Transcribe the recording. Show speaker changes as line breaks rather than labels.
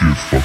you fuck